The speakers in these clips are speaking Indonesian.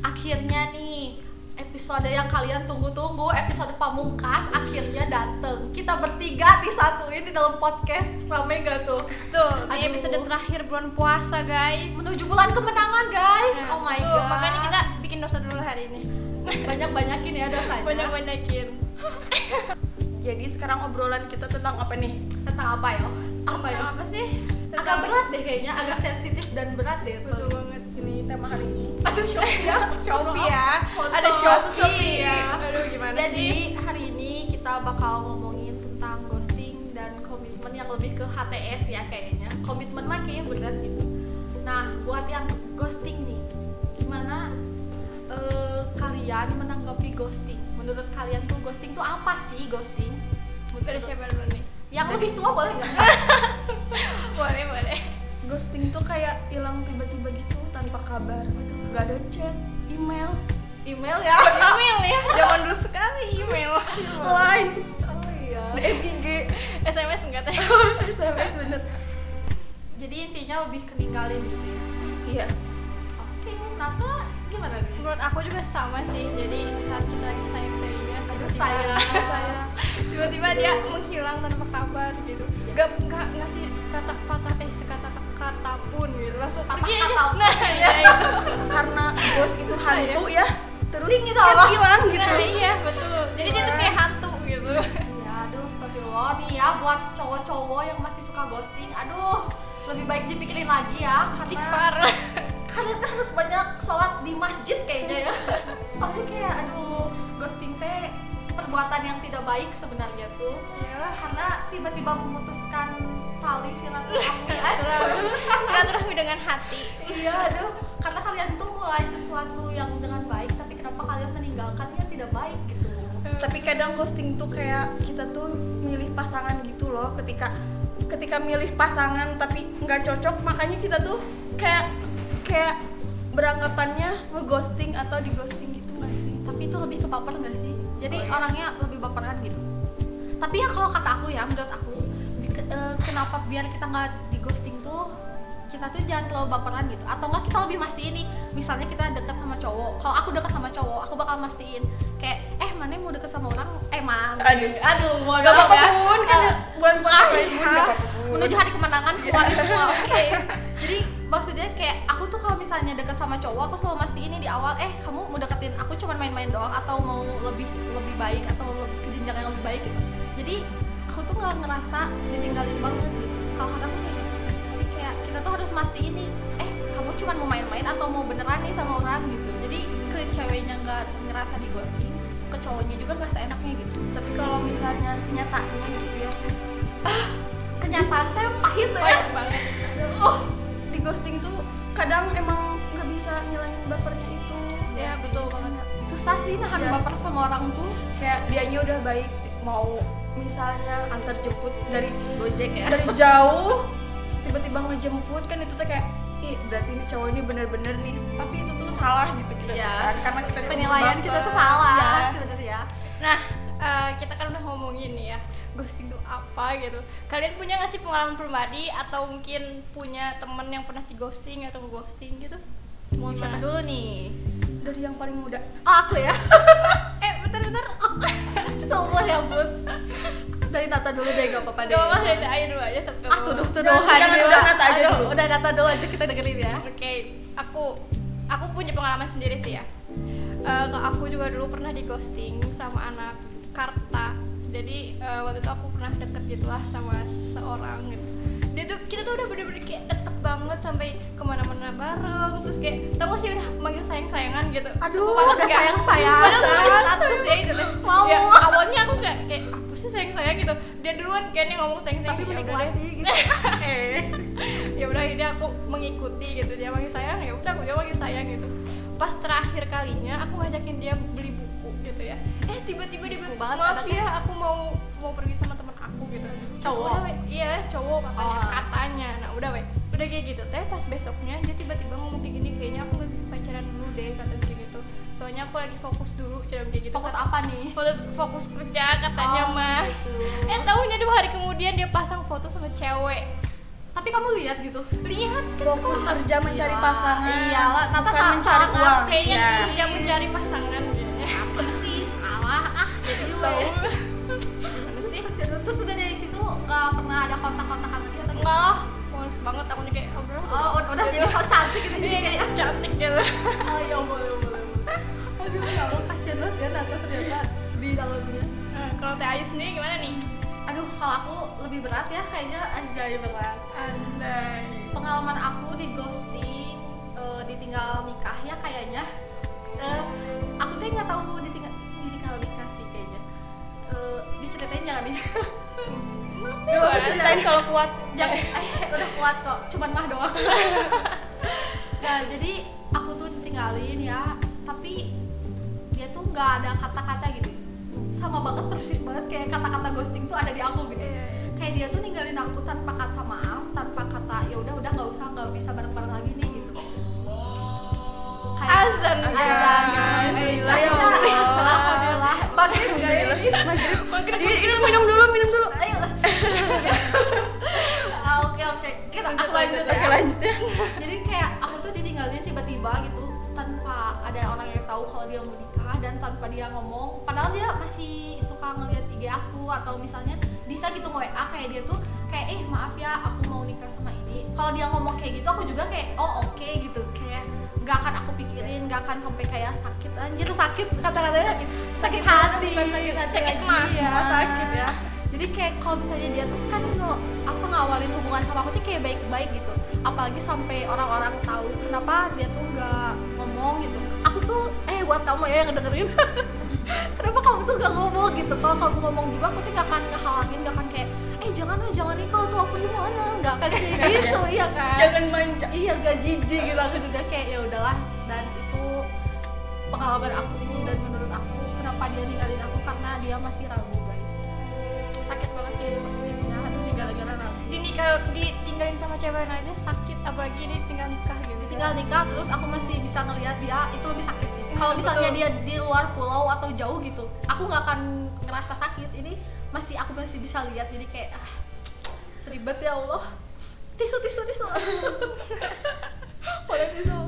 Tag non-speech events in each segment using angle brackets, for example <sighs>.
akhirnya nih episode yang kalian tunggu-tunggu episode pamungkas akhirnya dateng kita bertiga disatuin di dalam podcast rame gak tuh Tuh, di Aduh. episode terakhir bulan puasa guys. menuju bulan kemenangan guys Nah, oh my tuh, god Makanya kita bikin dosa dulu hari ini. banyak-banyakin ya dosanya Banyak-banyakin. <laughs> Jadi sekarang obrolan kita tentang apa nih? tentang apa ya apa ya Apa sih? agak Tentang- berat deh kayaknya agak sensitif dan berat deh Betul tuh banget ini tema hari ini. Ada Shopee ya <laughs> Shopee ya. Ada Shopee. Shopee ya. Aduh gimana Jadi sih? hari ini kita bakal ngomongin tentang ghosting dan komitmen yang lebih ke HTS ya kayaknya. Komitmen mah kayaknya berat gitu. Nah, buat yang ghosting nih, gimana eh, kalian menanggapi ghosting? Menurut kalian tuh ghosting tuh apa sih ghosting? Dari siapa dulu nih? Yang lebih tua boleh nggak? <laughs> Boleh, boleh. Ghosting tuh kayak hilang tiba-tiba gitu tanpa kabar. Gak ada chat, email, Email ya? Email ya, <laughs> zaman dulu sekali email. line, Oh iya. SMS enggak teh? SMS bener. Jadi intinya lebih keninggalin gitu ya. Iya. Oke, Nata gimana nih? Menurut aku juga sama sih. Jadi saat kita lagi sayang-sayangnya, Aduh, tiba-tiba- sayang. <laughs> Saya tiba-tiba dia menghilang tanpa kabar gitu gak nggak ngasih sekata patah eh sekata kata pun gitu. Langsung pergi aja. kata nah ya itu karena bos itu hantu ya. Terus Ding gitu kan Allah. hilang gitu. nah iya betul. Jadi dia tuh kayak hantu gitu. Ya aduh astagfirullah. Nih ya buat cowok-cowok yang masih suka ghosting Aduh lebih baik dipikirin lagi ya karena istighfar. Kalian tuh harus banyak sholat di masjid kayaknya ya. <laughs> Soalnya kayak aduh perbuatan yang tidak baik sebenarnya tuh. Ya Karena tiba-tiba memutuskan tali <laughs> silaturahmi silaturahmi. Dengan hati. Iya aduh. Karena kalian tuh mulai sesuatu yang dengan baik Tapi kenapa kalian meninggalkannya tidak baik gitu? Tapi kadang ghosting tuh kayak kita tuh milih pasangan gitu loh. Ketika ketika milih pasangan tapi nggak cocok makanya kita tuh kayak kayak beranggapannya ngeghosting atau di ghosting gitu nggak sih? tapi itu lebih ke baper nggak sih jadi Oh, iya. orangnya lebih baperan gitu tapi ya kalau kata aku ya menurut aku eh, kenapa biar kita nggak di ghosting tuh kita tuh jangan terlalu baperan gitu atau enggak kita lebih mastiin nih misalnya kita dekat sama cowok kalau aku dekat sama cowok aku bakal mastiin kayak eh mana mau deket sama orang eh mana Aduh. aduh mau Gak apa-apa ya. pun kan Eh, bulan apa-apa pun. menuju hari kemenangan keluarin semua oke <laughs> jadi maksudnya kayak aku tuh kalau misalnya deket sama cowok aku selalu mastiin nih di awal eh kamu mau deketin aku cuma main-main doang atau mau lebih lebih baik atau lebih ke jenjang yang lebih baik gitu? Jadi aku tuh nggak ngerasa ditinggalin banget gitu. Kalau kata aku kayak gitu sih. Jadi kayak kita tuh harus mastiin nih eh kamu cuma mau main-main atau mau beneran nih sama orang? gitu. Jadi ke ceweknya nggak ngerasa di ghosting ke cowoknya juga nggak seenaknya gitu. Tapi kalau misalnya kenyataannya gitu ya. Kenyataan teh pahit ya Pahit banget. Ghosting itu kadang emang nggak bisa ngilangin bapernya itu. Ya betul banget. Susah sih nahan Iya. baper sama orang tuh. Kayak dianya udah baik mau misalnya antar jemput dari gojek ya. dari jauh tiba-tiba ngejemput kan itu tuh kayak ih berarti ini cowok ini bener-bener nih. Tapi itu tuh salah gitu kita kan karena kita penilaian kita tuh salah Iya. sebenarnya. Nah eh, kita kan udah ngomongin nih ya ghosting itu apa gitu. Kalian punya nggak sih pengalaman pribadi atau mungkin punya temen yang pernah di ghosting atau ghosting gitu? Mau siapa dulu nih? Dari yang paling muda. Oh aku ya? <laughs> Eh bentar bentar. <laughs> Semua ya bun dari Nata dulu deh gak apa-apa deh gak apa-apa dari ayo dulu aja satu ah tuduh tuduhan Jangan, dulu. udah Nata aja Aduh, dulu. udah Nata dulu aja kita dengerin ya. Oke, aku aku punya pengalaman sendiri sih ya. Eh, kalau aku juga dulu pernah di ghosting sama anak Karta. Jadi eh, waktu itu aku pernah deket gitulah sama seseorang gitu. Dia tuh kita tuh udah bener-bener kayak deket banget sampai ke mana-mana bareng. Terus kayak tau gak sih udah manggil sayang-sayangan gitu. Aduh, banget udah nggak? sayang-sayangan. Padahal belum ada status ya itu deh. Mau. Ya, awalnya aku nggak kayak apa sih sayang-sayang gitu. Dia duluan kayaknya ngomong sayang-sayang. tapi Ya menikmati gitu <laughs> eh ya udah akhirnya aku mengikuti gitu dia manggil sayang ya udah aku dia manggil sayang gitu pas terakhir kalinya aku ngajakin dia beli ya. Eh tiba-tiba dia bilang maaf anaknya." ya aku mau mau pergi sama teman aku gitu. Cowok? udah, we, iya cowok katanya Oh. katanya. Nah udah weh udah kayak gitu. Teh pas besoknya dia tiba-tiba ngomong kayak gini kayaknya aku gak bisa pacaran dulu deh kata kayak gitu. Soalnya aku lagi fokus dulu cara kayak gitu fokus Kata- apa nih? Fokus fokus kerja katanya Oh, mah gitu. eh tahunya dua hari kemudian dia pasang foto sama cewek. Tapi kamu lihat gitu? Lihat kan fokus sekolah. kerja mencari Gila, pasangan iyalah, Nata bukan salah- mencari uang. kayaknya Ya. kerja mencari pasangan kayaknya tahu. Gue gimana sih? Terus udah dari situ nggak pernah ada kontak-kontakan lagi atau enggak lah males banget aku nih kayak oh, bro Oh, udah, udah jadi so cantik gitu Iya, jadi kayak kayak cantik gitu. Oh ya boleh boleh aduh ya Allah kasihan banget ya Nata ternyata di dalamnya. Nah, kalau Teh Ayu sendiri gimana nih? aduh kalau aku lebih berat ya kayaknya. Anjay berat. Andai pengalaman aku di ghosting eh, ditinggal nikah ya kayaknya. Eh, aku tuh nggak tahu Eh, diceritain jangan <laughs> nih Yuk, ceritain kalau kuat. Jangan eh udah kuat kok cuman mah doang. <laughs> Nah jadi aku tuh ditinggalin ya tapi dia tuh nggak ada kata-kata gitu. Sama banget persis banget kayak kata-kata ghosting tuh ada di aku gitu. Kayak dia tuh ninggalin aku tanpa kata maaf tanpa kata ya udah udah nggak usah nggak bisa bareng-bareng lagi nih gitu. Kayak- Azan azan guys. Alhamdulillah. Ya Allah. Ini, ini minum dulu minum dulu. Ayo. <laughs> Ah, oke oke. Kita aku lanjut ya. Oke lanjut ya. Jadi kayak aku tuh ditinggalin tiba-tiba gitu tanpa ada orang yang tahu kalau dia mau nikah dan tanpa dia ngomong. Padahal dia masih suka ngeliat IG aku atau misalnya bisa gitu nge WA kayak dia tuh kayak eh maaf ya aku mau nikah sama ini. Kalau dia ngomong kayak gitu aku juga kayak oh oke gitu. Kayak nggak akan aku pikirin nggak akan sampai kayak sakit. Anjir sakit. Kata-katanya sakit, sakit hati. bukan sakit hati Sakit mah. iya. Sakit ya. Jadi kayak kalau misalnya dia tuh kan nge, apa ngawalin hubungan sama aku tuh kayak baik-baik gitu. Apalagi sampai orang-orang tahu kenapa dia tuh nggak ngomong gitu. Aku tuh eh buat kamu ya yang ngedengerin. <laughs> Kenapa kamu tuh gak ngomong gitu? Kalau kamu ngomong juga aku tuh gak akan ngehalangin gak akan kayak eh jangan ah jangan nih kalau tuh aku di mana. Nggak akan kayak <laughs> gitu. Iya kan? Jangan manja. Iya gak jijik gitu. Aku juga kayak ya itu pengalaman aku dan menurut aku kenapa dia ninggalin aku karena dia masih ragu guys. Sakit banget sih itu pasti ya aduh gara-gara ragu. Dinikah ditinggalin sama cewek aja sakit apalagi ini tinggal nikah gitu. Tinggal nikah terus aku masih bisa ngelihat dia itu lebih sakit sih. Kalau Iya, misalnya betul. dia di luar pulau atau jauh gitu aku nggak akan ngerasa sakit. Ini masih aku masih bisa lihat jadi kayak ah, seribet ya Allah. Tisu tisu tisu. <laughs> Boleh tisu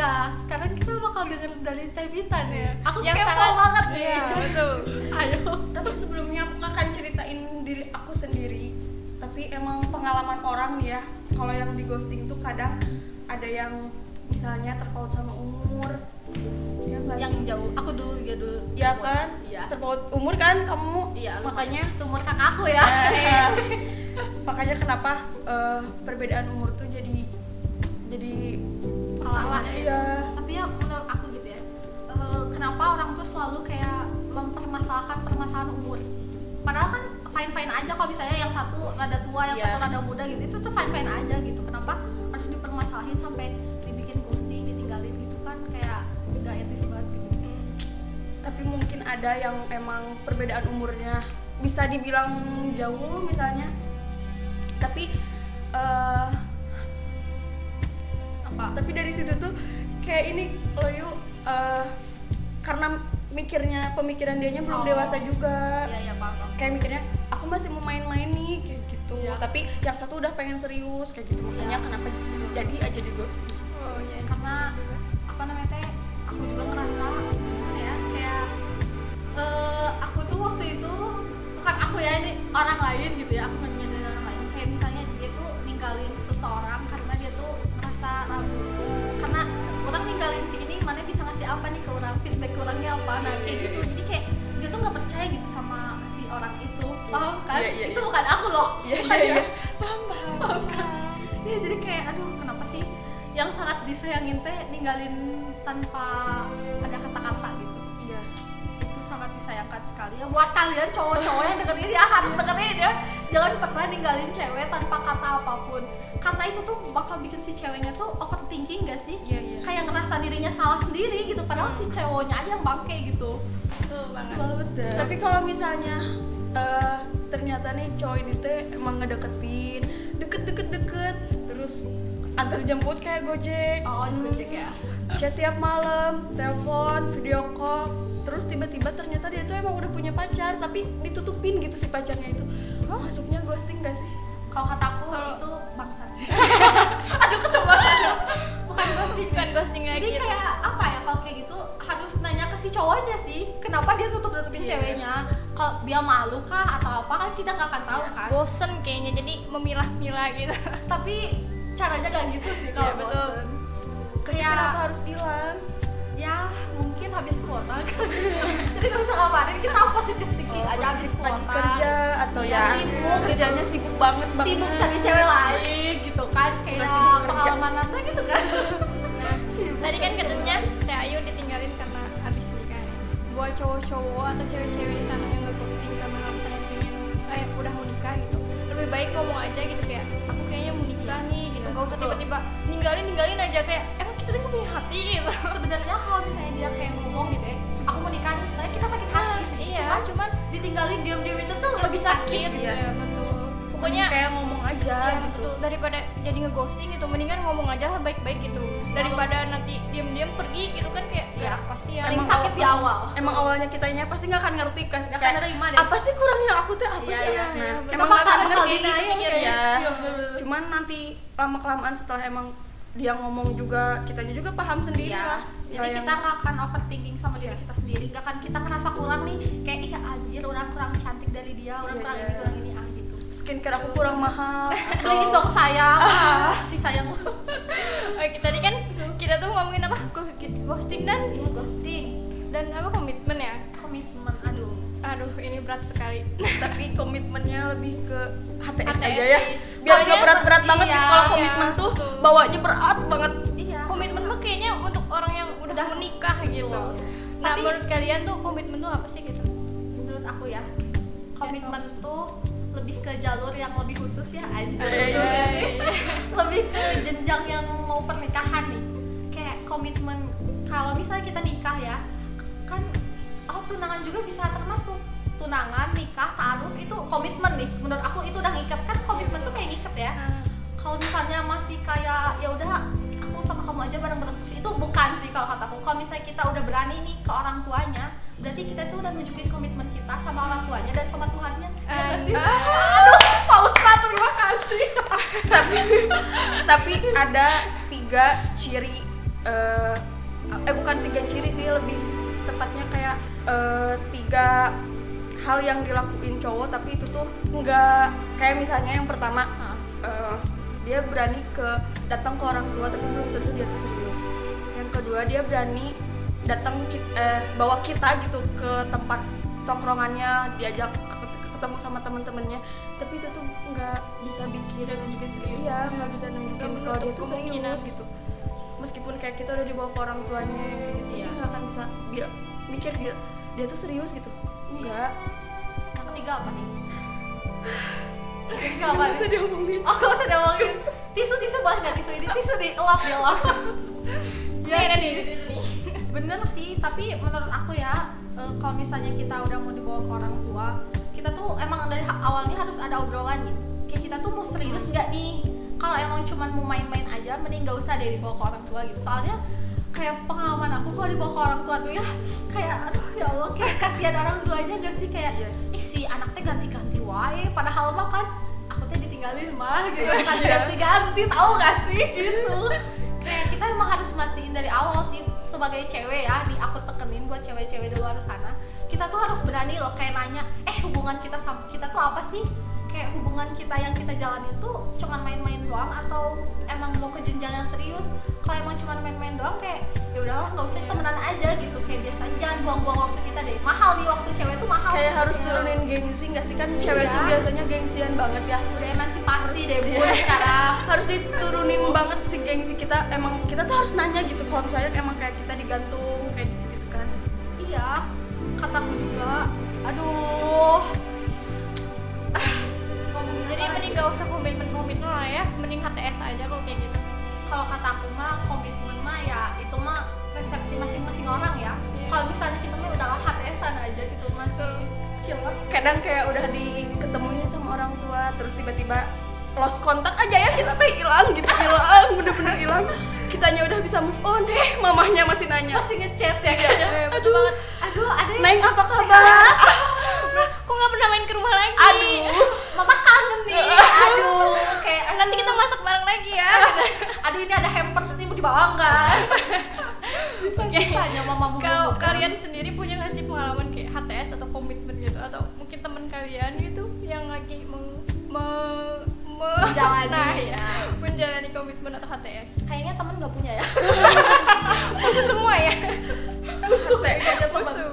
nah sekarang kita bakal denger dari Teh Bintan ya aku Yang kepo sangat- banget. Nih Iya, betul. ayo. Tapi sebelumnya aku akan ceritain diri aku sendiri. Tapi emang pengalaman orang nih ya. Kalau yang di ghosting tuh kadang ada yang misalnya terpaut sama umur. Ya yang sih? jauh. Aku dulu ya dulu ya kan? Iya. Terpaut umur kan kamu? Iya makanya seumur kakakku ya. Makanya kenapa eh, perbedaan umur tuh jadi jadi masalah ya iya. Tapi ya menurut aku gitu ya eh, kenapa orang tuh selalu kayak mempermasalahkan permasalahan umur? Padahal kan fine fine aja kalau misalnya yang satu rada tua yang Iya. satu rada muda gitu itu tuh fine fine aja gitu. Kenapa harus dipermasalahin sampai dibikin ghosting ditinggalin gitu kan? Kayak gak etis banget gitu. Tapi mungkin ada yang emang perbedaan umurnya. Bisa dibilang jauh misalnya. Tapi eh, apa tapi dari situ tuh kayak ini lo yuk eh, karena mikirnya pemikiran dianya belum Oh. dewasa juga iya iya paham paham. kayak mikirnya aku masih mau main-main nih kayak gitu Iya. tapi yang satu udah pengen serius kayak gitu makanya Iya. kenapa jadi aja di ghosting oh iya karena apa namanya teh aku juga ngerasa gimana ya kayak eh aku tuh waktu itu bukan aku ya ini orang lain gitu ya aku menyadari orang lain kayak misalnya dia tuh ninggalin seseorang karena apa nah kayak gitu. Jadi kayak dia tuh nggak percaya gitu sama si orang itu. Paham kan? Iya, iya, itu iya. bukan aku loh. Iya, bukan iya, iya. paham paham paham kan? Iya jadi kayak aduh kenapa sih yang sangat disayangin teh ninggalin tanpa ada kata-kata gitu? Iya itu sangat disayangkan sekali. Ya buat kalian cowok-cowok yang dengerin ya harus dengerin ya. Jangan pernah ninggalin cewek tanpa kata apa pun karena itu tuh bakal bikin si ceweknya tuh overthinking gak sih? Iya iya. Kayak ngerasa dirinya salah sendiri gitu padahal si cowoknya aja yang bangke gitu. Betul banget. Tapi kalau misalnya eh, ternyata nih cowok ini tuh emang ngedeketin deket deket deket terus antar jemput kayak gojek. Oh gojek ya. Chat tiap malam telepon video call terus tiba-tiba ternyata dia tuh emang udah punya pacar tapi ditutupin gitu si pacarnya itu. Masuknya ghosting gak sih? Kalau kataku Kalau- itu bangsa <laughs> aduh keceplosan bukan ghosting bukan ghosting lagi jadi gitu. kayak apa ya kalau kayak gitu harus nanya ke si cowoknya sih kenapa dia nutup nutupin Iya. ceweknya kalau dia malu kah atau apa kan kita nggak akan tahu kan bosen kayaknya jadi memilah-milah gitu tapi caranya gak gitu sih kalau Iya, betul. bosen Kenapa kayak harus hilang? ya mungkin habis kuota. <laughs> Jadi nggak bisa ngapain kita positif thinking aja habis Lagi kuota. kerja atau Iya, ya sibuk gitu. kerjanya sibuk banget banget. sibuk cari cewek lain. Gitu kan. Kayak pengalaman Nata gitu kan. Nah Sibuk. Tadi kan katanya Teh Ayu ditinggalin karena habis nikah buat cowok-cowok atau cewek-cewek di sana yang nge-ghosting karena alasan yang pengen eh udah mau nikah gitu. Lebih baik ngomong aja gitu kayak aku kayaknya mau nikah nih gitu. Gak usah tiba-tiba ninggalin ninggalin aja kayak emang tuh nggak punya hati gitu sebenarnya kalau misalnya dia kayak ngomong gitu ya aku mau nikah nih sebenarnya kita sakit hati sih iya cuman cuman ditinggalin diam-diam itu tuh lebih sakit gitu. ya betul pokoknya kayak ngomong aja ya, gitu. betul. daripada jadi ngeghosting gitu mendingan ngomong aja lah baik-baik gitu daripada nanti diam-diam pergi gitu kan kayak ya pasti ya Paling Emang sakit awal- di awal Emang awalnya kitanya pasti nggak akan ngerti kan Nggak akan nerima deh. apa sih kurangnya aku tuh apa Iya, sih iya, Nah, iya, betul. emang Bakal- nggak akan ngerti gitu mikirnya. ya Iya, bener-bener. cuman nanti lama kelamaan setelah emang dia ngomong juga kitanya juga paham sendiri Iya. lah Jadi kita nggak akan overthinking sama diri kita sendiri, nggak akan kita ngerasa kurang nih, kayak iya anjir orang kurang cantik dari dia, orang Iya, kurang iya. ini kurang ini ah gitu. skincare aku kurang mahal <laughs> Beliin dong sayang, <laughs> ah, si sayang <laughs> Oke, tadi kan kita tuh ngomongin apa? Ghosting dan ghosting, dan apa komitmen ya? Aduh. Ini berat sekali. <laughs> tapi komitmennya lebih ke HTS, HTS aja ya biar nggak berat-berat banget iya, gitu kalau iya, komitmen tuh betul. bawanya berat banget Iya. komitmen mah kayaknya untuk orang yang udah, Udah. menikah gitu. Betul. Nah, Tapi- menurut kalian tuh komitmen tuh apa sih gitu? Menurut aku ya, komitmen tuh lebih ke jalur yang lebih khusus ya, anjir. Iya, khusus. iya, <laughs> lebih ke jenjang yang mau pernikahan nih. Kayak komitmen kalau misalnya kita nikah ya, kan oh tunangan juga bisa termasuk tunangan, nikah, taruh itu komitmen nih. Menurut aku itu udah ngikat kan komitmen tuh kayak ngikat ya. Nah, Kalau misalnya masih kayak ya udah aku sama kamu aja bareng-bareng terus itu bukan sih kalau kataku. Kalau misalnya kita udah berani nih ke orang tuanya, berarti kita tuh udah nunjukin komitmen kita sama orang tuanya dan sama Tuhannya. Ya nggak sih? <laughs> Aduh, Pak Ustadz terima kasih. <laughs> tapi tapi ada tiga ciri eh, eh bukan tiga ciri sih lebih tepatnya kayak eh, tiga hal yang dilakuin cowok tapi itu tuh nggak kayak misalnya yang pertama eh, dia berani ke datang ke orang tua tapi belum tentu dia tuh serius. Yang kedua dia berani datang eh, bawa kita gitu ke tempat tongkrongannya diajak ke- ketemu sama temen-temennya. Tapi itu tuh nggak bisa bikin Udah nunjukin serius. iya nggak bisa nunjukin kalau dia tuh serius gitu. Meskipun kayak kita udah dibawa ke orang tuanya kayak gitu Iya. dia nggak akan bisa dia mikir dia dia tuh serius gitu enggak Yang ketiga apa nih? <sighs> Ketiga apa? bisa diomongin Oh, gak usah diomongin. Tisu, tisu boleh nggak tisu ini? Tisu di elap di elap. Iya, Iya nih, sih. nih, nih. Bener sih, tapi menurut aku ya, eh, kalau misalnya kita udah mau dibawa ke orang tua, kita tuh emang dari awalnya harus ada obrolan gitu. Kayak kita tuh mau serius nggak nih? Kalau emang cuman mau main-main aja, mending nggak usah deh dibawa ke orang tua gitu. Soalnya kayak pengalaman aku kalau dibawa ke orang tua tuh ya kayak aduh ya Allah kayak kasihan orang tuanya gak sih? Kayak Iya. ih si anaknya ganti-ganti wae padahal mah kan aku teh ditinggalin mah gitu. Iya. kan ganti-ganti tahu gak sih? Gitu. Kayak kita emang harus mastiin dari awal sih sebagai cewek ya di aku tekenin buat cewek-cewek di luar sana. Kita tuh harus berani loh kayak nanya eh hubungan kita sama kita tuh apa sih? Kayak hubungan kita yang kita jalanin tuh cuman main-main doang atau emang mau ke jenjang yang serius kalau emang cuman main-main doang kayak ya udahlah nggak usah temenan aja gitu. Kayak biasa aja jangan buang-buang waktu kita deh. Mahal nih waktu cewek tuh mahal kayak harus turunin gengsi nggak sih? Kan cewek Iya. tuh biasanya gengsian banget ya. Udah emansipasi deh Iya. bun sekarang. <laughs> Harus diturunin banget si gengsi kita. Emang kita tuh harus nanya gitu kalau misalnya emang kayak kita digantung kayak gitu, gitu kan. Iya kataku juga. Aduh kalau kataku mah komitmen mah ya itu mah persepsi masing-masing orang ya. Iya. kalau misalnya kita mah udah HTSan aja gitu masih chill lah. Kadang kayak udah diketemuin sama orang tua terus tiba-tiba lost kontak aja ya kita teh hilang gitu hilang bener-bener hilang. Kitanya udah bisa move on. Deh mamahnya masih nanya. Masih ngechat ya Eh, betul banget. aduh ada yang neng apa kabar <laughs> nggak pernah main ke rumah lagi. Aduh. Mama kangen nih. <laughs> Aduh. Kayak nanti kita masak bareng lagi ya. <laughs> Aduh ini ada hampers nih mau dibawa nggak? <laughs> Bisa bisanya mama mau kalau kalian sendiri punya nggak sih pengalaman kayak HTS atau komitmen gitu? Atau mungkin teman kalian gitu yang lagi meng, me- me- Menjalani, nah, ya. menjalani komitmen atau HTS kayaknya temen nggak punya ya. Musuh semua ya? Musuh. Kayaknya musuh.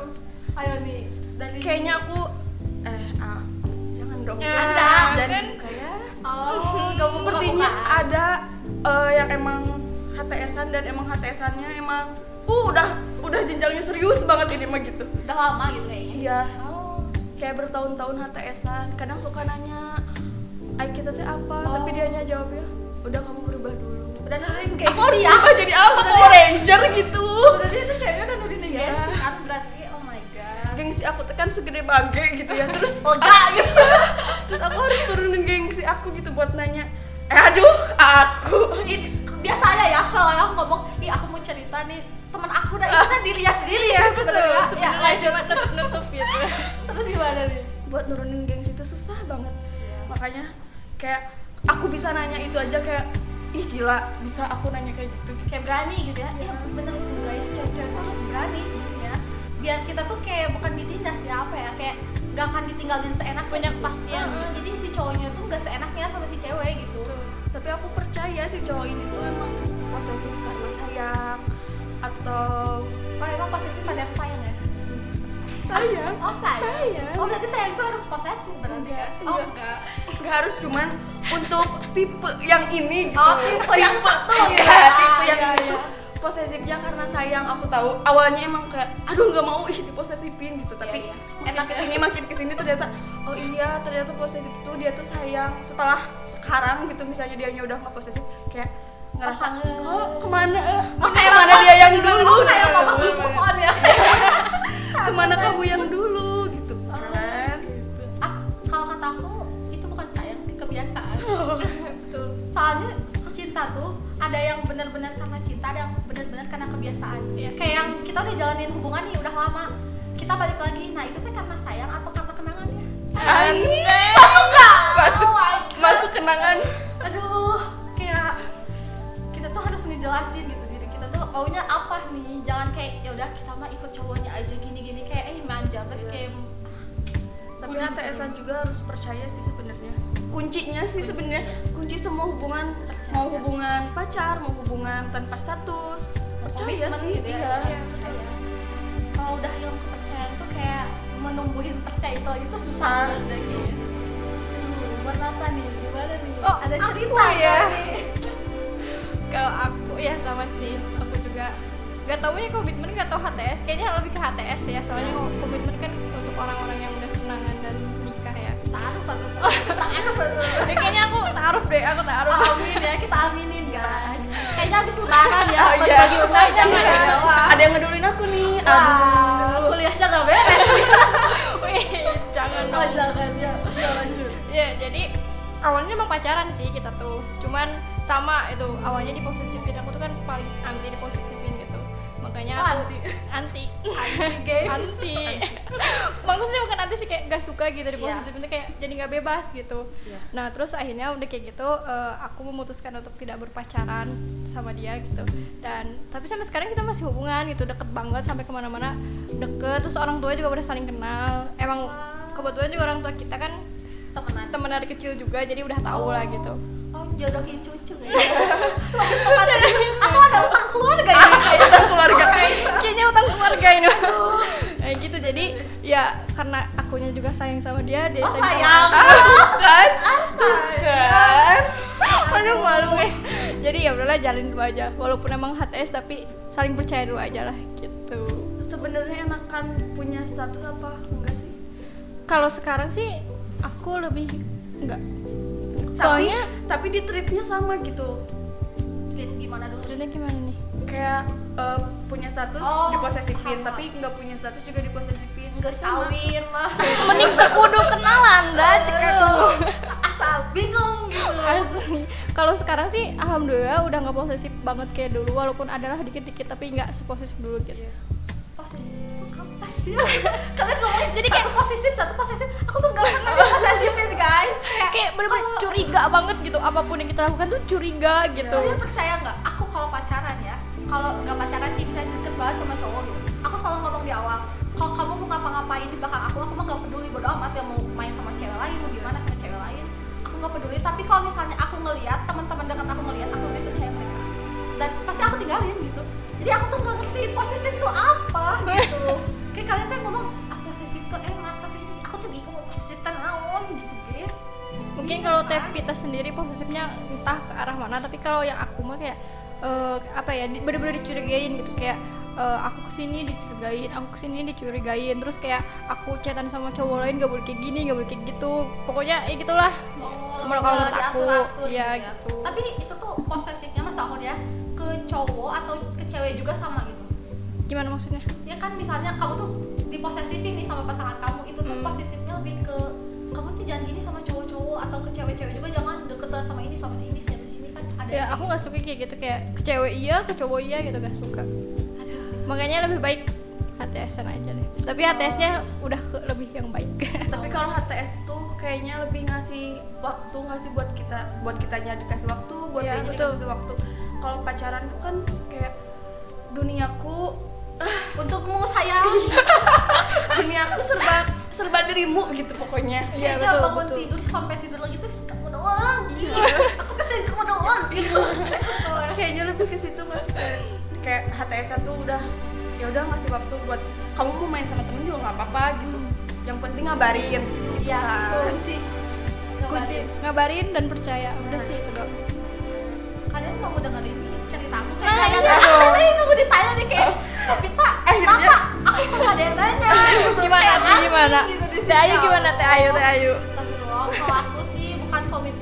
Ayo nih kayaknya aku eh ah jangan dong Ya, Anda, dan kan? kayak oh nggak mau sepertinya ada eh, yang emang HTSan dan emang HTSannya emang uh udah udah jenjangnya serius banget ini mah gitu. Udah lama gitu kayaknya. Iya. Oh. Kayak bertahun-tahun HTSan kadang suka nanya ay kita teh apa? Oh. tapi dianya jawabnya udah kamu berubah dulu. Udah nurunin aku harus gengsi ya? berubah jadi apa? Power Ranger gitu. sebenarnya itu cewek udah nurunin gengsi kan berarti gengsi aku tuh kan segede bage gitu ya terus <laughs> lega gitu <laughs> terus aku harus turunin gengsi aku gitu buat nanya eh aduh aku. Ini biasanya ya kalau aku ngomong ih aku mau cerita nih teman aku udah itu kan diri ya sendiri ya betul. sebenarnya. Ya, sebenarnya lanjut. cuma nutup nutup gitu. <laughs> Terus gimana nih? Buat nurunin gengsi itu susah banget. Makanya kayak aku bisa nanya itu aja kayak ih gila bisa aku nanya kayak gitu. Kayak berani gitu ya? Iya bener tuh guys. Cewek-cewek harus berani sebenarnya biar kita tuh kayak bukan ditindas ya apa ya kayak nggak akan ditinggalin seenaknya Banyak gitu. kepastian. Heeh, jadi si cowoknya tuh nggak seenaknya sama si cewek gitu tapi aku percaya si cowok ini tuh emang posesif karena sayang atau oh emang posesif ada yang sayang ya sayang oh sayang Sayang. oh berarti sayang tuh harus posesif berarti Enggak, kan oh enggak. enggak nggak harus cuman untuk tipe yang ini gitu Oh, tipe yang satu. iya tipe yang Iya, itu iya. Posesifnya karena sayang aku tahu. Awalnya emang kayak aduh nggak mau ih diposesifin gitu. Tapi Iya, iya. Enak ke sini makin ke sini ternyata oh iya ternyata posesif itu dia tuh sayang. Setelah sekarang gitu misalnya dianya udah nggak posesif kayak ngerasa kok ke mana eh Oh, kayak ke mana mama- dia yang dulu? oh, kayak mama. Gitu. belum move on ya. <laughs> Ke mana kamu yang dulu? Gitu Oh. kan? Ah, kalau kata aku itu bukan sayang kebiasaan. <laughs> Betul. Soalnya cinta tuh ada yang benar-benar karena cinta ada yang benar-benar karena kebiasaan. Iya. kayak yang kita udah jalanin hubungan nih udah lama. Kita balik lagi. Nah itu tuh karena sayang atau karena kenangannya Aneh. masuk nggak? Masuk Oh masuk kenangan. Aduh kayak kita tuh harus ngejelasin gitu. Diri kita tuh maunya apa nih? Jangan kayak ya udah kita mah ikut cowoknya aja gini-gini. Kayak eh manja banget kayak tapi HTSan juga harus percaya sih sebenarnya. Kuncinya sih sebenarnya kunci semua hubungan Percaya. mau hubungan pacar mau hubungan tanpa status percaya komitmen sih. gitu ya, iya. iya, percaya. Kalau udah hilang kepercayaan tuh kayak menumbuhin percaya itu lagi tuh susah Aduh, buat apa nih? Gimana nih? Oh, ada cerita ya. <laughs> kalau aku ya sama sih aku juga nggak tahu ini komitmen nggak tahu HTS kayaknya lebih ke HTS ya soalnya kalau komitmen kan untuk orang-orang yang udah tunangan dan ya taruh atau taruh ya, kayaknya aku taruh deh aku taruh. Amin ya kita aminin guys. Kayaknya habis lebaran ya <laughs> Oh, iya. bagi undangan Jangan, ya ada yang ngedulin aku nih. Wah, aduh. kuliahnya nggak beres. <laughs> Wih, jangan oh dong. jangan ya. Ya lanjut. Ya jadi awalnya emang pacaran sih kita tuh. Cuman sama itu awalnya diposesifin aku tuh kan paling anti diposesifin gitu makanya Oh, anti. anti. Anti, <laughs> guys. anti. Maksudnya bukan anti sih kayak gak suka gitu Iya. diposesifin tuh kayak jadi nggak bebas gitu. Iya. nah terus akhirnya udah kayak gitu eh, aku memutuskan untuk tidak berpacaran sama dia gitu. Dan tapi sampai sekarang kita masih hubungan gitu deket banget sampai ke mana-mana deket. Terus orang tua juga udah saling kenal. Emang kebetulan juga orang tua kita kan temenan. temen dari kecil juga jadi udah tahu lah gitu. Oh jodohin cucu <laughs> kayaknya tepatnya karena akunya juga sayang sama dia dia oh sayang sayang. sama <laughs> ah kan? Tuh kan? aduh malu guys. Jadi ya udahlah jalin dulu aja. Walaupun emang HTS tapi saling percaya dulu aja lah gitu. Sebenarnya enakan punya status apa? Enggak sih. Kalau sekarang sih aku lebih enggak. Soalnya tapi, tapi di treatnya sama gitu. Lihat gimana dulu treatnya gimana nih? Kayak eh, punya status Oh, diposesifin tapi nggak punya status juga diposesifin nggak Sama. kawin lah. Mending berkudu kenalan dah cek aku asal bingung gitu. Asli. Kalau sekarang sih alhamdulillah udah nggak posesif banget kayak dulu. Walaupun adalah dikit-dikit tapi nggak seposesif dulu gitu. oh posesif itu apa sih. Kalian ngomongin jadi kayak satu posesif satu posesif aku tuh gak pernah posesifin guys. Kayak, kayak bener-bener kalau- curiga banget gitu apa pun yang kita lakukan tuh curiga gitu. Kalian percaya nggak? Aku kalau pacaran ya kalau nggak pacaran sih misalnya deket banget sama cowok gitu aku selalu ngomong di awal kalau kamu mau ngapa-ngapain di belakang aku? Aku mah nggak peduli bodo amat yang mau main sama cewek lain mau gimana sama cewek lain. Aku nggak peduli tapi kalau misalnya aku ngelihat teman-teman dekat aku ngelihat aku lebih percaya mereka dan pasti aku tinggalin gitu. Jadi aku tuh nggak ngerti posesif tuh apa gitu. <laughs> Kayak kalian tuh ngomong ah posesif tuh enak tapi ini aku tuh bingung posesif tuh naon gitu guys mungkin kalau tiap kita sendiri posesifnya entah ke arah mana tapi kalau yang aku mah kayak eh, apa ya bener-bener dicurigain gitu. Kayak eh, aku ke sini dicurigain aku ke sini dicurigain terus kayak aku chatan sama cowok lain gak boleh kayak gini gak boleh kayak gitu pokoknya ya gitulah Oh, Kalau menurut aku, diatur-atur ya gitu gitu. Tapi itu tuh posesifnya mas tahun ya ke cowok atau ke cewek juga sama gitu. gimana maksudnya Ya kan misalnya kamu tuh diposesifin nih sama pasangan kamu itu tuh Hmm. posesifnya lebih ke kamu tuh jangan gini sama cowok-cowok atau ke cewek-cewek juga jangan deket sama ini sama sini sama sini kan ada. ya aku nggak suka kayak gitu kayak ke cewek iya ke cowok iya gitu gak suka. Makanya lebih baik HTS-an aja deh tapi HTS-nya udah ke lebih yang baik <laughs> tapi kalau HTS tuh kayaknya lebih ngasih waktu ngasih buat kita buat kitanya dikasih waktu buat Iya, dianya betul. dikasih waktu kalau pacaran tuh kan kayak duniaku Untukmu sayang. <laughs> duniaku serba serba dirimu gitu pokoknya Iya, Kayaknya betul, bangun betul. tidur sampai tidur lagi tuh kamu doang. Aku tuh sering kamu doang gitu. <laughs> kayaknya lebih ke situ ngasih kayak, HTS tuh udah ya udah ngasih waktu buat kamu mau main sama temen juga nggak apa-apa gitu. Yang penting ngabarin. Iya sih itu kunci. Nggak kunci. Ngabarin dan percaya. Udah sih itu doang. Kalian nggak mau dengerin nih cerita aku kayak Nah, <laughs> nggak iya ada dong. tadi nunggu ditanya nih kayak tapi tak Akhirnya- tak aku kok nggak ada yang nanya. <laughs> Gitu. gimana tuh gimana? Gitu teh ayu gimana ya teh ayu teh ayu? Astagfirullah, kalau aku sih bukan komitmen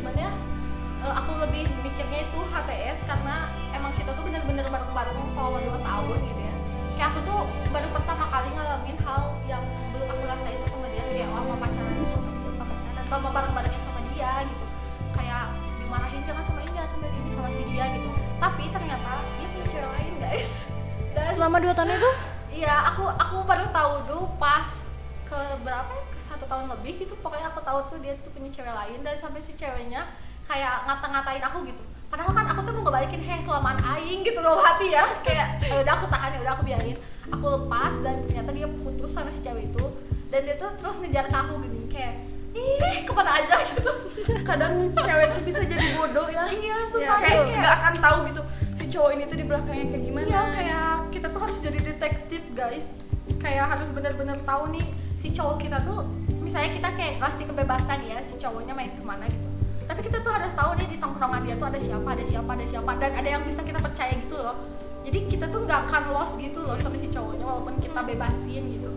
bener-bener bareng-bareng selama 2 tahun gitu ya. Kayak aku tuh baru pertama kali ngalamin hal yang belum aku rasain tuh sama dia. Kayak oh mau pacarannya sama dia apa pacaran atau mau bareng-barengnya sama dia gitu. Kayak dimarahin jangan sama ini jangan sama ini sama si dia gitu. Tapi ternyata dia punya cewek lain guys. Dan selama dua tahun itu? Iya, aku aku baru tahu tuh pas ke berapa ya? Ke satu tahun lebih gitu. Pokoknya aku tahu tuh dia tuh punya cewek lain. Dan sampai si ceweknya kayak ngata-ngatain aku gitu. Padahal kan aku tuh mau ngebalikin heh kelamaan aing gitu loh hati ya. Kayak "Ya udah aku tahan ya udah aku biarin. Aku lepas dan ternyata dia putus sama si cewek itu dan dia tuh terus ngejar ke aku gini kayak ih ke mana aja <laughs> gitu. kadang cewek tuh bisa jadi bodoh ya Iya, Ya, sumpah kayak kayak- nggak akan tahu gitu si cowok ini tuh di belakangnya kayak gimana Iya kayak kita tuh harus jadi detektif guys Kayak harus benar-benar tahu nih si cowok kita tuh Misalnya kita kayak kasih kebebasan ya si cowoknya main ke mana gitu Tapi kita tuh harus tahu nih di tongkrongan dia tuh ada siapa, ada siapa, ada siapa Dan ada yang bisa kita percaya gitu loh. Jadi kita tuh nggak akan lost gitu loh sama si cowoknya walaupun kita bebasin gitu.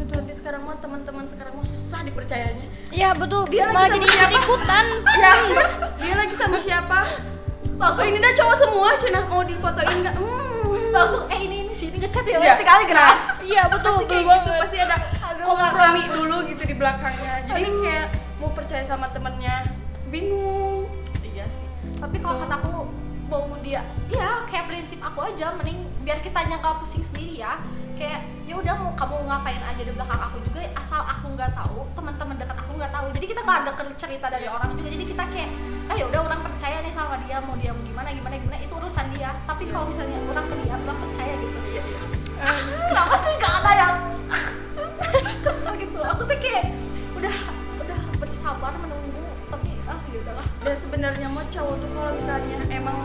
Tapi sekarang mah teman-teman sekarang mah susah dipercayanya. Iya betul. Dia lagi malah sama jadi siapa? ikut ikutan <laughs> ya dia lagi sama siapa? Langsung. Ini dah cowok semua cenah mau difotoin nggak? Hmm. langsung eh ini ini sini ngechat ya, Iya. tiga kali gerak iya betul pasti kayak betul gitu banget. pasti ada Aduh, kompromi dulu gitu di belakangnya. Jadi kayak mau percaya sama temennya bingung Iya sih. Tapi kalau kataku mau dia, ya kayak prinsip aku aja, mending biar kita nyangka pusing sendiri ya. Kayak ya udah mau kamu ngapain aja di belakang aku juga, asal aku nggak tahu, teman-teman dekat aku nggak tahu. Jadi kita nggak ada cerita dari orang juga. Jadi kita kayak, ah ya udah orang percaya nih sama dia, mau dia mau gimana gimana gimana itu urusan dia. Tapi kalau misalnya orang ke dia, orang percaya gitu. Ah, kenapa sih nggak ada yang <laughs> kesel gitu? Aku tuh kayak udah udah bersabar menunggu, ya dan sebenarnya mah cowok tuh kalau misalnya emang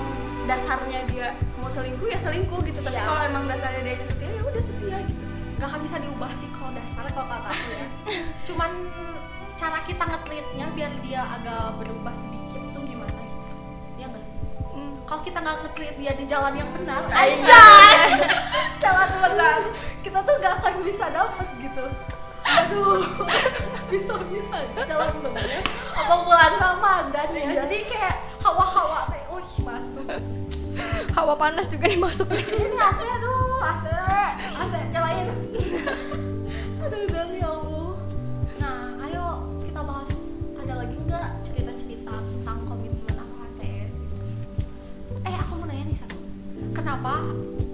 dasarnya dia mau selingkuh ya selingkuh gitu. Tapi Iya. kalau emang dasarnya dia setia ya udah setia gitu. Nggak akan bisa diubah sih kalau dasar kalau kata aku ya. <laughs> Cuman cara kita nge-treatnya biar dia agak berubah sedikit tuh gimana gitu. Ya nggak sih? Hmm. kalau kita nggak nge-treat dia di jalan yang benar Iya. <laughs> jalan benar. Kita tuh nggak akan bisa dapet gitu. <laughs> Aduh bisa bisa jalan benar apa bulan ramadan ya? Iya. jadi kayak hawa-hawa teh wih masuk. Hawa panas juga nih masuk. Ini AC aduh AC. AC nyalain. Aduh udah ya Allah. Nah ayo kita bahas ada lagi nggak cerita-cerita tentang komitmen atau HTS gitu eh aku mau nanya nih satu kenapa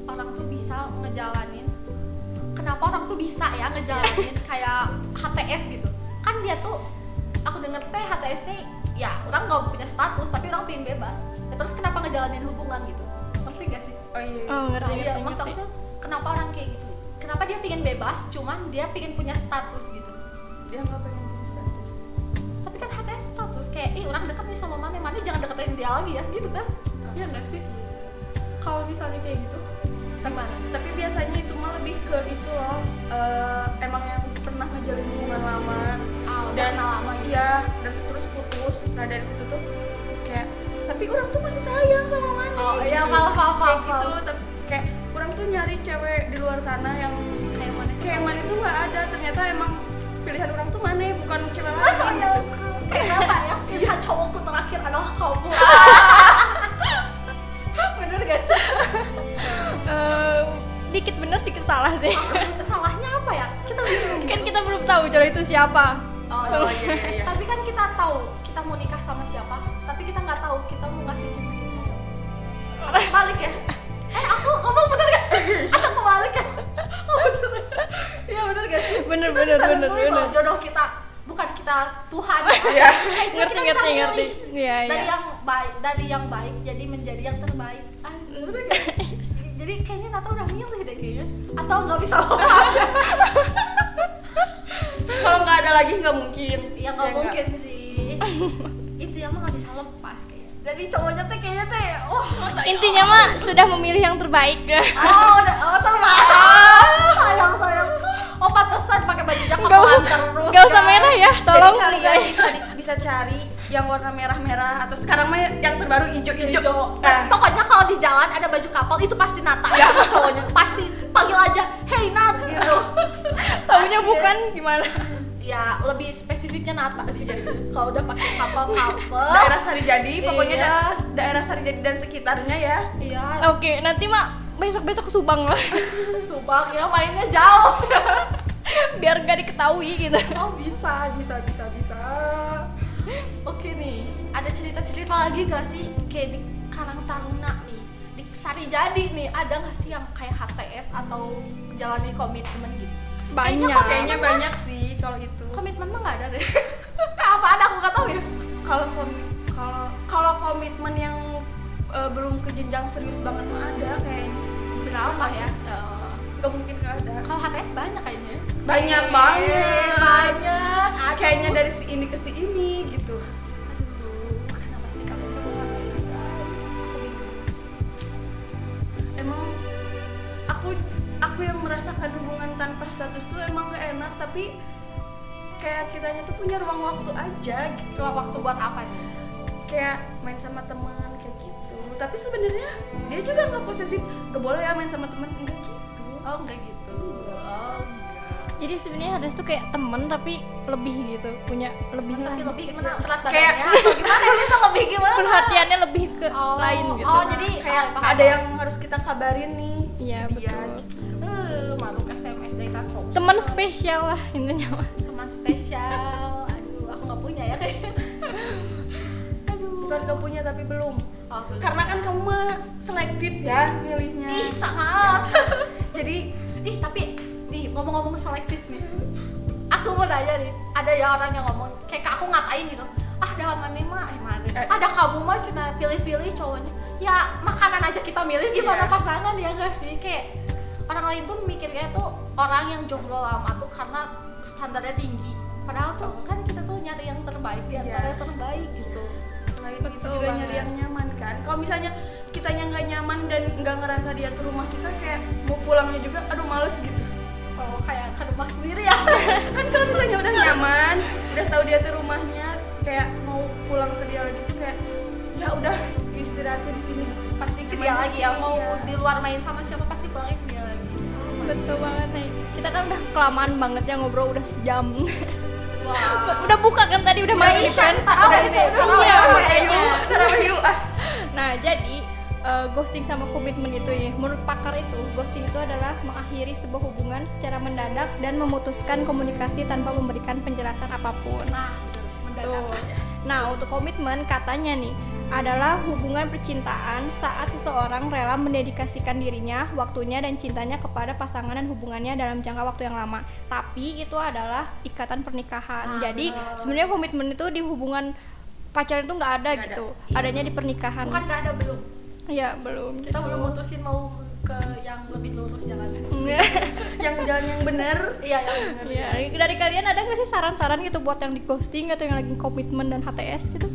orang tuh bisa ngejalanin? Kenapa orang tuh bisa ya ngejalanin <laughs> kayak HTS gitu kan dia tuh aku denger teh HTS teh ya orang nggak punya status tapi orang pengen bebas. Ya, terus kenapa ngejalanin hubungan gitu? Ngerti gak sih? Oh iya oh ngerti nah, iya ngerti, maksud aku tuh kenapa orang kayak gitu? Kenapa dia pengen bebas cuman dia pengen punya status gitu? Dia nggak pengen punya status. Tapi kan HTS status kayak ih orang deket nih sama mana mana jangan deketin dia lagi ya gitu kan? Iya nggak sih? Kalau misalnya kayak gitu gimana tapi biasanya itu mah lebih ke itu loh eh, emang yang pernah ngejalin hubungan lama. Udah dan lama gitu? iya dan terus putus. Nah dari situ tuh kayak tapi orang tuh masih sayang sama Mani. Oh, iya, gitu. paham, kayak gitu tapi kayak orang tuh nyari cewek di luar sana yang kayak mana kayak Mani tuh nggak ada. Ternyata emang pilihan orang tuh Mani bukan cewek Oh, lain. Kayak apa ya pilihan cowokku terakhir adalah kamu <laughs> dikit bener dikit salah sih. <laughs> Salahnya apa ya? Kita bingung kan kita belum tahu jodoh itu siapa. Oh, Oh, iya, iya, iya. tapi kan kita tahu kita mau nikah sama siapa tapi kita nggak tahu kita mau ngasih cinta kita siapa. Apa balik ya. <laughs> Eh aku ngomong bener gak sih? Atau kebalik ya. Oh, bener. <laughs> Iya bener gak sih? Bener, kita bener, bisa bener, bener. jodoh kita bukan kita Tuhan. Ya Iya. Ngerti ngerti ngerti. iya dari iya yang baik dari yang baik jadi menjadi yang terbaik. Ah, bener gak? Jadi kayaknya Nata udah milih deh kayaknya. Atau nggak bisa lepas. Kalau nggak ada lagi nggak mungkin. Ya nggak Ya mungkin sih. Itu yang mah nggak bisa lepas kayaknya. Dari cowoknya teh kayaknya teh wah. Intinya mah sudah memilih yang terbaik. Oh udah oh terbaik. <laughs> Sayang sayang. Oh pantesan pakai bajunya Nggak kepelan usah- terus nggak usah merah ya tolong Jadi kalian bisa di- bisa cari yang warna merah-merah atau sekarang mah yang terbaru hijau-hijau. hijau Nah, dan pokoknya kalau di jalan ada baju kapal itu pasti Nata sama cowoknya. Pasti panggil aja hey Nat. Gitu. Pasti. bukan gimana? Ya lebih spesifiknya Nata sih jadi kalau udah pakai kapal-kapal. Daerah Sarijadi, pokoknya Iya. da- daerah Sarijadi dan sekitarnya ya. iya. Oke nanti mah besok besok ke Subang lah. <laughs> Subang ya mainnya jauh. <laughs> Biar gak diketahui gitu. Oh bisa bisa bisa bisa oke nih ada cerita-cerita lagi gak sih kayak di Karang Taruna nih di Sari Jadi nih ada gak sih yang kayak HTS atau menjalani komitmen gitu banyak kok Kayaknya banyak sih kalau itu. komitmen mah gak ada deh <laughs> apa ada aku gak tahu ya Kalau komi- kalau kalau komitmen yang eh, belum ke jenjang serius banget mah ada kayaknya. berapa ya Eh, Gak mungkin gak ada. kalau HTS banyak kayaknya Banyak banget. banyak Aduh. Kayaknya dari si ini ke si ini gitu. Aku yang merasakan hubungan tanpa status tuh emang gak enak tapi kayak kitanya tuh punya ruang waktu aja gitu. cuma waktu buat apa nih? Kayak main sama teman kayak gitu. Tapi sebenarnya dia juga nggak posesif. Gak boleh ya main sama teman enggak gitu. Oh enggak gitu. Oh enggak jadi sebenarnya HTS tuh kayak temen tapi lebih gitu. Punya lebih lah. tapi lebih gimana? Berat Kayak- badannya atau gimana? Ini tuh <laughs> lebih gimana? Perhatiannya lebih ke oh, lain gitu. oh jadi kayak oh, ada yang harus kita kabarin nih. Iya dia, betul teman spesial lah intinya. Teman spesial. Aduh aku nggak punya ya kayaknya aduh bukan gak punya tapi belum. Oh, belum. karena kan kamu mah selektif ya milihnya. Ih sangat. <laughs> Jadi ih tapi nih ngomong-ngomong selektif nih. Aku mau nanya nih ada ya orang yang ngomong kayak aku ngatain gitu ah dah mana mah eh mana Eh. ada kamu mah cina pilih-pilih cowoknya. Ya makanan aja kita milih gimana Iya. pasangan ya gak sih? Kayak orang lain tuh mikirnya tuh orang yang jomblo lama tuh karena standarnya tinggi. Padahal tuh kan kita tuh nyari yang terbaik di antara Iya. yang terbaik gitu. Selain Betul itu juga banget. nyari yang nyaman kan. Kalau misalnya kitanya nggak nyaman dan nggak ngerasa dia ke rumah kita kayak mau pulangnya juga aduh males gitu. Oh kayak ke rumah sendiri ya? <laughs> Kan kalau misalnya udah nyaman udah tahu dia tuh rumahnya kayak mau pulang ke dia lagi tuh kayak ya udah istirahatnya di sini. Gitu pasti ke dia lagi ya mau iya. di luar main sama siapa pasti balik ke dia betul banget nih kita kan udah kelamaan banget ya ngobrol udah sejam Wah. <laughs> udah buka kan tadi udah main Isya, kan Udah ini, iya, makanya. ah <laughs> Nah, jadi eh, ghosting sama komitmen itu ya, menurut pakar itu, ghosting itu adalah mengakhiri sebuah hubungan secara mendadak dan memutuskan komunikasi tanpa memberikan penjelasan apa pun. Nah, mendadak. Nah, untuk komitmen katanya nih adalah hubungan percintaan saat seseorang rela mendedikasikan dirinya, waktunya dan cintanya kepada pasangan dan hubungannya dalam jangka waktu yang lama. Tapi itu adalah ikatan pernikahan. Ah, Jadi benar. sebenarnya komitmen itu di hubungan pacaran itu nggak ada Nggak gitu. Iya. Adanya di pernikahan. bukan nggak ada belum Ya belum. kita gitu. belum mutusin mau ke yang lebih lurus jalannya <laughs> yang jalan yang bener iya yang bener. Iya, dari, dari kalian ada nggak sih saran-saran gitu buat yang di ghosting atau yang lagi komitmen dan HTS gitu?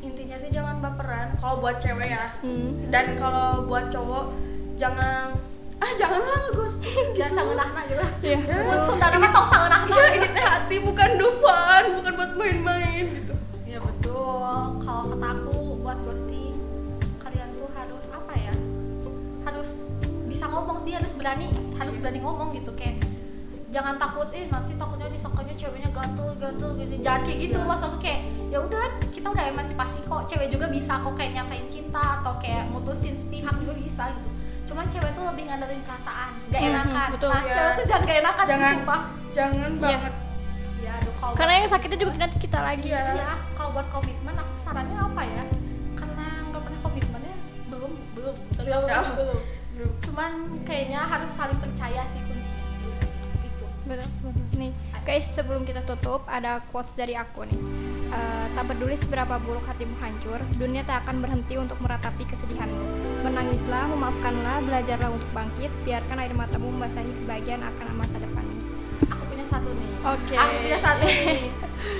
intinya sih jangan baperan kalau buat cewek ya Hmm. dan kalau buat cowok jangan ah janganlah ghosting jangan sangeunahna gitu Iya. mun Sunda nama tong sangeunahna ya ini teh hati bukan dufan bukan buat main-main gitu Iya betul. Kalau kata aku buat ghosting Harus bisa ngomong sih, harus berani, harus berani ngomong gitu kayak jangan takut eh nanti takutnya disangkanya ceweknya gatel gatel gitu jangan kayak gitu maksud aku kayak ya udah kita udah emansipasi kok cewek juga bisa kok kayak nyatain cinta atau kayak mutusin sepihak juga bisa gitu cuman cewek tuh lebih ngandelin perasaan gak Mhm, enakan betul. nah Iya. cewek tuh jangan gak enakan sih Jangan. sumpah jangan Iya. banget ya aduh kalau Karena yang sakitnya juga nanti kita lagi. Iya. ya kalau buat komitmen aku sarannya apa ya karena nggak pernah komitmennya belum belum belum Ya. belum cuman kayaknya harus saling percaya sih kuncinya gitu Betul, betul. Nih, guys, sebelum kita tutup ada quotes dari aku nih. Eh, tak peduli seberapa buruk hatimu hancur, dunia tak akan berhenti untuk meratapi kesedihanmu. Menangislah, memaafkanlah, belajarlah untuk bangkit, biarkan air matamu membasahi kebahagiaan akan masa depanmu. aku punya satu nih Oke. aku punya satu nih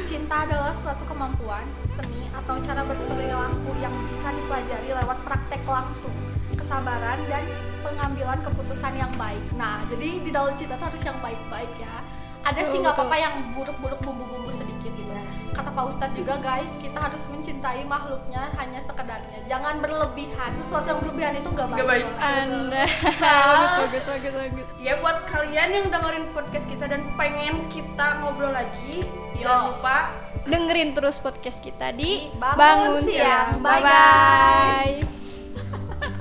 cinta adalah suatu kemampuan seni atau cara berperilaku yang bisa dipelajari lewat praktek langsung kesabaran dan pengambilan keputusan yang baik. Nah jadi di dalam cinta tuh harus yang baik-baik ya. Ada sih nggak apa-apa yang buruk-buruk bumbu-bumbu sedikit gitu. Kata Pak Ustadz juga guys kita harus mencintai makhluknya hanya sekedarnya. Jangan berlebihan. Sesuatu yang berlebihan itu nggak baik, Nggak baik. Anda. <laughs> Bagus, bagus, bagus, bagus. ya buat kalian yang dengerin podcast kita dan pengen kita ngobrol lagi Yo. jangan lupa Dengerin terus podcast kita di Bangun Siang. Bye, Bye bye.